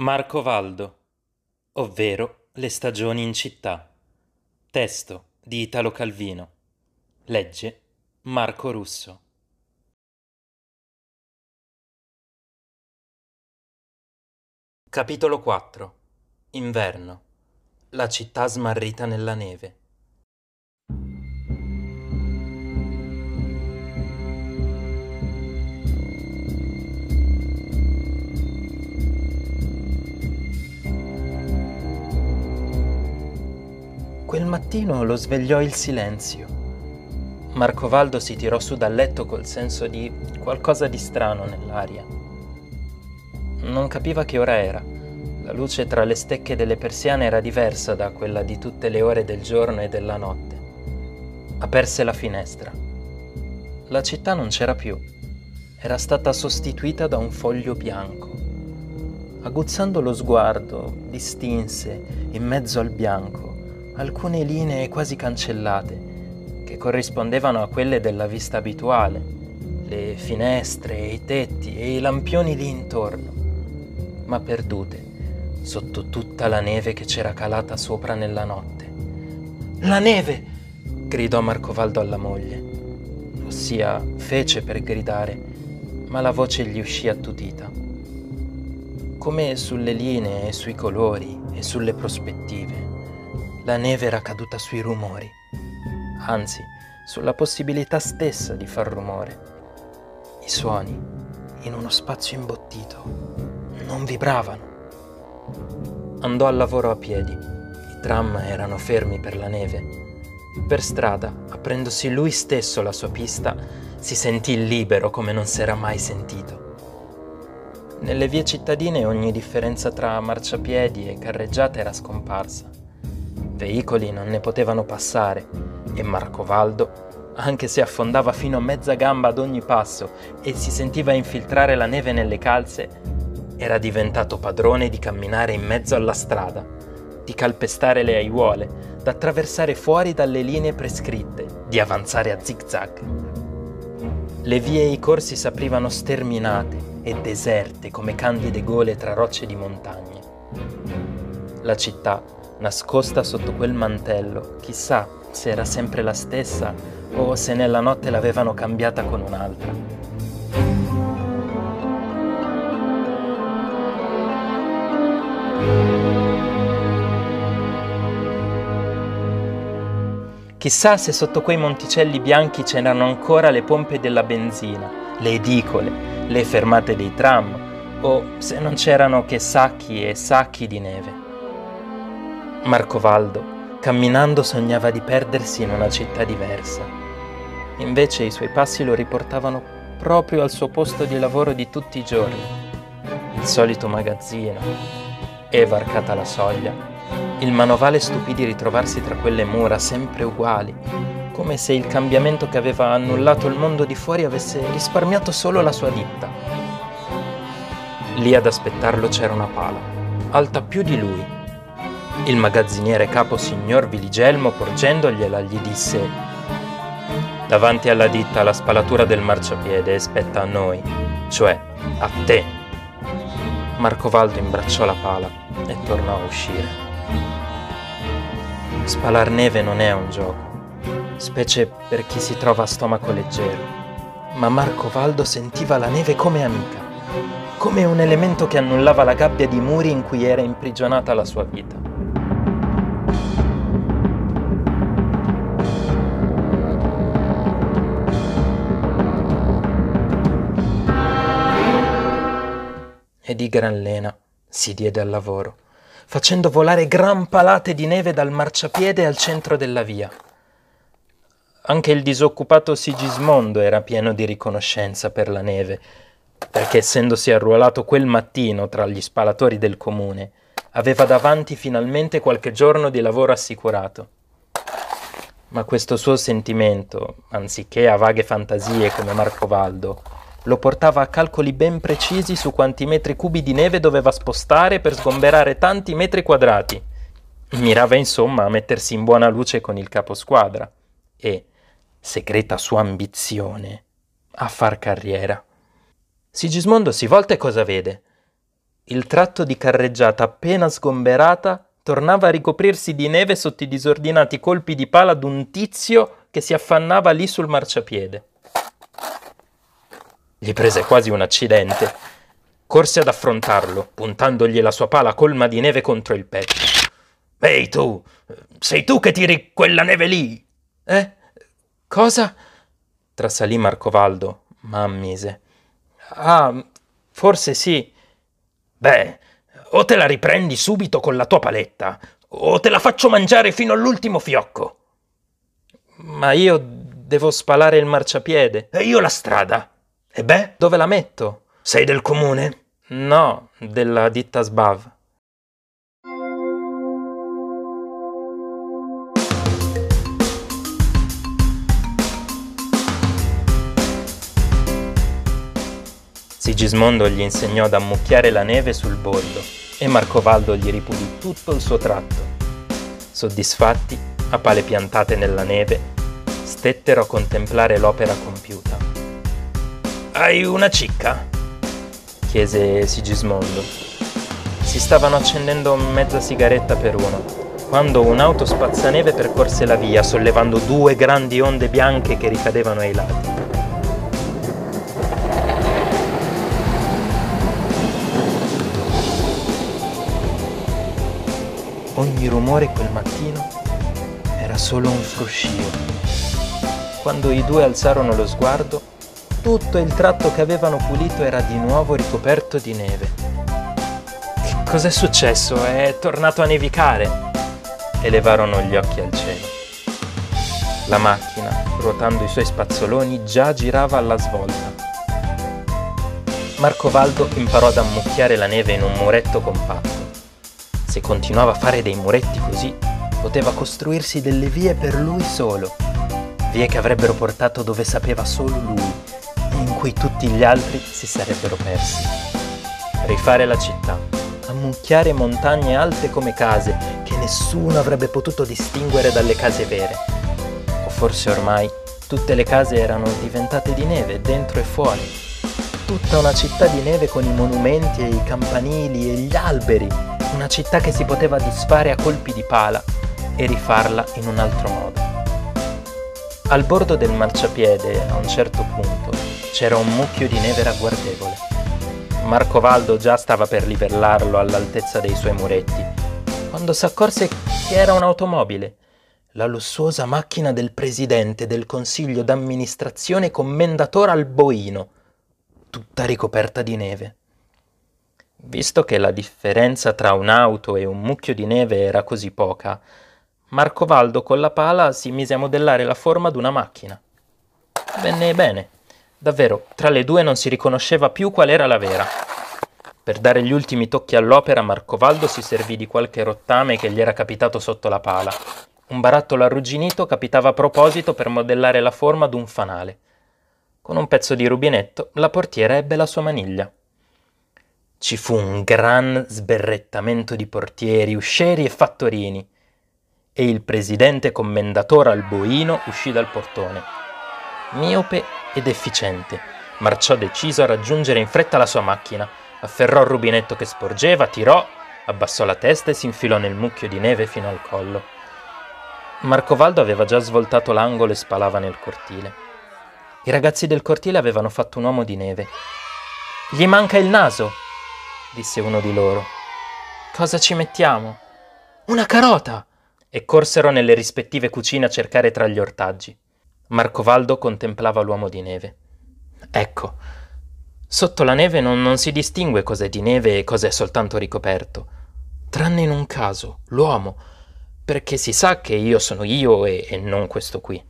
Marco Valdo, ovvero Le stagioni in città. Testo di Italo Calvino. Legge Marco Russo. Capitolo 4 Inverno. La città smarrita nella neve. Mattino lo svegliò il silenzio. Marcovaldo si tirò su dal letto col senso di qualcosa di strano nell'aria. Non capiva che ora era. La luce tra le stecche delle persiane era diversa da quella di tutte le ore del giorno e della notte. Aperse la finestra. La città non c'era più. Era stata sostituita da un foglio bianco. Aguzzando lo sguardo, distinse, in mezzo al bianco, alcune linee quasi cancellate, che corrispondevano a quelle della vista abituale, le finestre, i tetti e i lampioni lì intorno, ma perdute sotto tutta la neve che c'era calata sopra nella notte. La neve! gridò Marcovaldo alla moglie, ossia fece per gridare, ma la voce gli uscì attutita. Come sulle linee e sui colori e sulle prospettive la neve era caduta sui rumori, anzi sulla possibilità stessa di far rumore. I suoni, in uno spazio imbottito, non vibravano. Andò al lavoro a piedi. I tram erano fermi per la neve. Per strada, aprendosi lui stesso la sua pista, si sentì libero come non s'era mai sentito. Nelle vie cittadine ogni differenza tra marciapiedi e carreggiata era scomparsa. Veicoli non ne potevano passare e Marcovaldo, anche se affondava fino a mezza gamba ad ogni passo e si sentiva infiltrare la neve nelle calze, era diventato padrone di camminare in mezzo alla strada, di calpestare le aiuole, d'attraversare fuori dalle linee prescritte, di avanzare a zig-zag. Le vie e i corsi s'aprivano sterminate e deserte come candide gole tra rocce di montagne. La città nascosta sotto quel mantello, chissà se era sempre la stessa o se nella notte l'avevano cambiata con un'altra. Chissà se sotto quei monticelli bianchi c'erano ancora le pompe della benzina, le edicole, le fermate dei tram, o se non c'erano che sacchi e sacchi di neve. Marcovaldo, camminando, sognava di perdersi in una città diversa. Invece i suoi passi lo riportavano proprio al suo posto di lavoro di tutti i giorni. Il solito magazzino. E varcata la soglia, il manovale stupì di ritrovarsi tra quelle mura sempre uguali, come se il cambiamento che aveva annullato il mondo di fuori avesse risparmiato solo la sua ditta. Lì ad aspettarlo c'era una pala, alta più di lui, il magazziniere capo signor Viligelmo porgendogliela gli disse Davanti alla ditta la spalatura del marciapiede spetta a noi, cioè a te. Marcovaldo imbracciò la pala e tornò a uscire. Spalar neve non è un gioco, specie per chi si trova a stomaco leggero, ma Marcovaldo sentiva la neve come amica, come un elemento che annullava la gabbia di muri in cui era imprigionata la sua vita. E di gran lena si diede al lavoro, facendo volare gran palate di neve dal marciapiede al centro della via. Anche il disoccupato Sigismondo era pieno di riconoscenza per la neve, perché essendosi arruolato quel mattino tra gli spalatori del comune, aveva davanti finalmente qualche giorno di lavoro assicurato. Ma questo suo sentimento, anziché a vaghe fantasie come Marcovaldo, lo portava a calcoli ben precisi su quanti metri cubi di neve doveva spostare per sgomberare tanti metri quadrati. Mirava insomma a mettersi in buona luce con il caposquadra e, segreta sua ambizione, a far carriera. Sigismondo si volta e cosa vede? Il tratto di carreggiata appena sgomberata tornava a ricoprirsi di neve sotto i disordinati colpi di pala d'un tizio che si affannava lì sul marciapiede. Gli prese quasi un accidente. Corse ad affrontarlo, puntandogli la sua pala colma di neve contro il petto. Ehi tu, sei tu che tiri quella neve lì? Eh? Cosa? Trasalì Marcovaldo, ma ammise. Ah, forse sì. Beh, o te la riprendi subito con la tua paletta, o te la faccio mangiare fino all'ultimo fiocco. Ma io devo spalare il marciapiede. E io la strada. E beh, dove la metto? Sei del comune? No, della ditta Sbav. Sigismondo gli insegnò ad ammucchiare la neve sul bordo e Marcovaldo gli ripulì tutto il suo tratto. Soddisfatti, a pale piantate nella neve, stettero a contemplare l'opera compiuta. Hai una cicca? chiese Sigismondo. Si stavano accendendo mezza sigaretta per uno, quando un'auto spazzaneve percorse la via, sollevando due grandi onde bianche che ricadevano ai lati. Ogni rumore quel mattino era solo un fruscio. Quando i due alzarono lo sguardo, tutto il tratto che avevano pulito era di nuovo ricoperto di neve. Che cos'è successo? È tornato a nevicare? Elevarono gli occhi al cielo. La macchina, ruotando i suoi spazzoloni, già girava alla svolta. Marcovaldo imparò ad ammucchiare la neve in un muretto compatto. Se continuava a fare dei muretti così, poteva costruirsi delle vie per lui solo, vie che avrebbero portato dove sapeva solo lui e cui tutti gli altri si sarebbero persi. Rifare la città, ammucchiare montagne alte come case che nessuno avrebbe potuto distinguere dalle case vere. O forse ormai tutte le case erano diventate di neve, dentro e fuori. Tutta una città di neve con i monumenti e i campanili e gli alberi una città che si poteva disfare a colpi di pala e rifarla in un altro modo. Al bordo del marciapiede, a un certo punto, c'era un mucchio di neve ragguardevole. Marco Valdo già stava per livellarlo all'altezza dei suoi muretti, quando s'accorse che era un'automobile, la lussuosa macchina del presidente del consiglio d'amministrazione commendatore Alboino, tutta ricoperta di neve. Visto che la differenza tra un'auto e un mucchio di neve era così poca, Marcovaldo con la pala si mise a modellare la forma d'una macchina. Venne bene. Davvero, tra le due non si riconosceva più qual era la vera. Per dare gli ultimi tocchi all'opera, Marcovaldo si servì di qualche rottame che gli era capitato sotto la pala. Un barattolo arrugginito capitava a proposito per modellare la forma d'un fanale. Con un pezzo di rubinetto, la portiera ebbe la sua maniglia. Ci fu un gran sberrettamento di portieri, uscieri e fattorini, e il presidente commendatore Alboino uscì dal portone. Miope ed efficiente, marciò deciso a raggiungere in fretta la sua macchina, afferrò il rubinetto che sporgeva, tirò, abbassò la testa e si infilò nel mucchio di neve fino al collo. Marcovaldo aveva già svoltato l'angolo e spalava nel cortile. I ragazzi del cortile avevano fatto un uomo di neve. Gli manca il naso, disse uno di loro. Cosa ci mettiamo? Una carota! E corsero nelle rispettive cucine a cercare tra gli ortaggi. Marcovaldo contemplava l'uomo di neve. Ecco, sotto la neve non, non si distingue cos'è di neve e cos'è soltanto ricoperto, tranne in un caso, l'uomo, perché si sa che io sono io e, e non questo qui.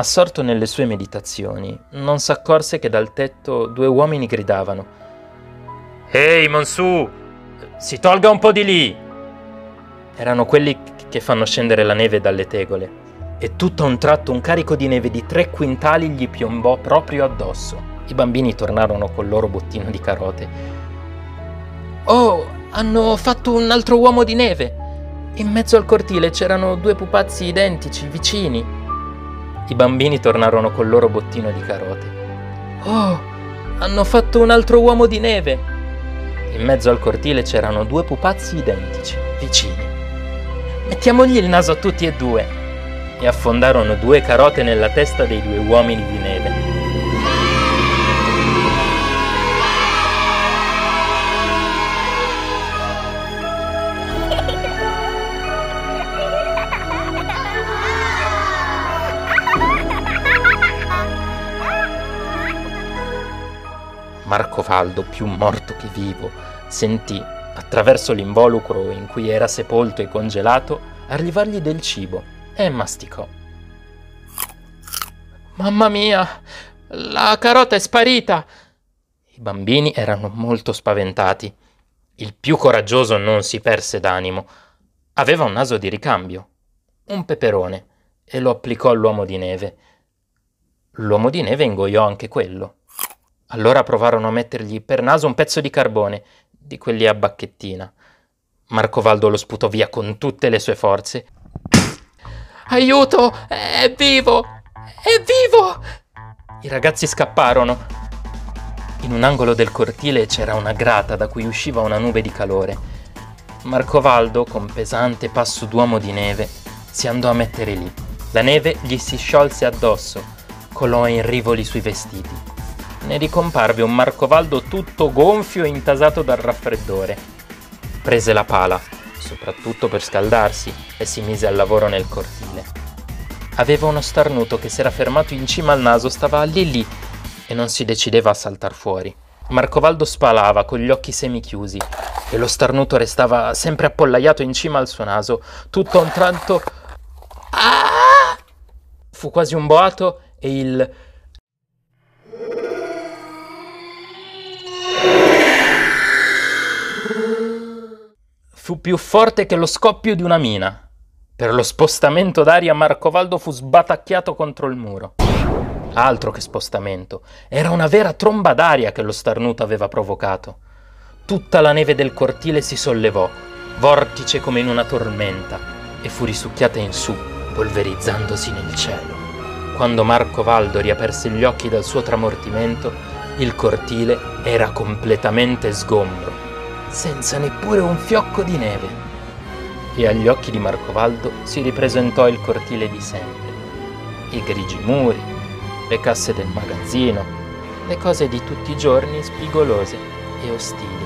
Assorto nelle sue meditazioni, non s'accorse che dal tetto due uomini gridavano. Ehi, Monsù! Si tolga un po' di lì! Erano quelli che fanno scendere la neve dalle tegole, e tutto a un tratto un carico di neve di tre quintali gli piombò proprio addosso. I bambini tornarono col loro bottino di carote. Oh, hanno fatto un altro uomo di neve! In mezzo al cortile c'erano due pupazzi identici, vicini. I bambini tornarono col loro bottino di carote. Oh, hanno fatto un altro uomo di neve! In mezzo al cortile c'erano due pupazzi identici, vicini. Mettiamogli il naso a tutti e due. E affondarono due carote nella testa dei due uomini di neve. Marco Faldo, più morto che vivo, sentì, attraverso l'involucro in cui era sepolto e congelato, arrivargli del cibo e masticò. Mamma mia, la carota è sparita! I bambini erano molto spaventati. Il più coraggioso non si perse d'animo. Aveva un naso di ricambio, un peperone, e lo applicò all'uomo di neve. L'uomo di neve ingoiò anche quello. Allora provarono a mettergli per naso un pezzo di carbone, di quelli a bacchettina. Marcovaldo lo sputò via con tutte le sue forze. Aiuto! È vivo! È vivo! I ragazzi scapparono. In un angolo del cortile c'era una grata da cui usciva una nube di calore. Marcovaldo, con pesante passo d'uomo di neve, si andò a mettere lì. La neve gli si sciolse addosso, colò in rivoli sui vestiti ne ricomparve un Marcovaldo tutto gonfio e intasato dal raffreddore. Prese la pala, soprattutto per scaldarsi, e si mise al lavoro nel cortile. Aveva uno starnuto che si era fermato in cima al naso, stava lì lì e non si decideva a saltar fuori. Marcovaldo spalava con gli occhi semichiusi e lo starnuto restava sempre appollaiato in cima al suo naso. Tutto a un tratto... Ah! Fu quasi un boato e il fu più forte che lo scoppio di una mina. Per lo spostamento d'aria Marcovaldo fu sbatacchiato contro il muro. Altro che spostamento, era una vera tromba d'aria che lo starnuto aveva provocato. Tutta la neve del cortile si sollevò, vortice come in una tormenta, e fu risucchiata in su, polverizzandosi nel cielo. Quando Marcovaldo riaperse gli occhi dal suo tramortimento, il cortile era completamente sgombro senza neppure un fiocco di neve. E agli occhi di Marcovaldo si ripresentò il cortile di sempre, i grigi muri, le casse del magazzino, le cose di tutti i giorni spigolose e ostili.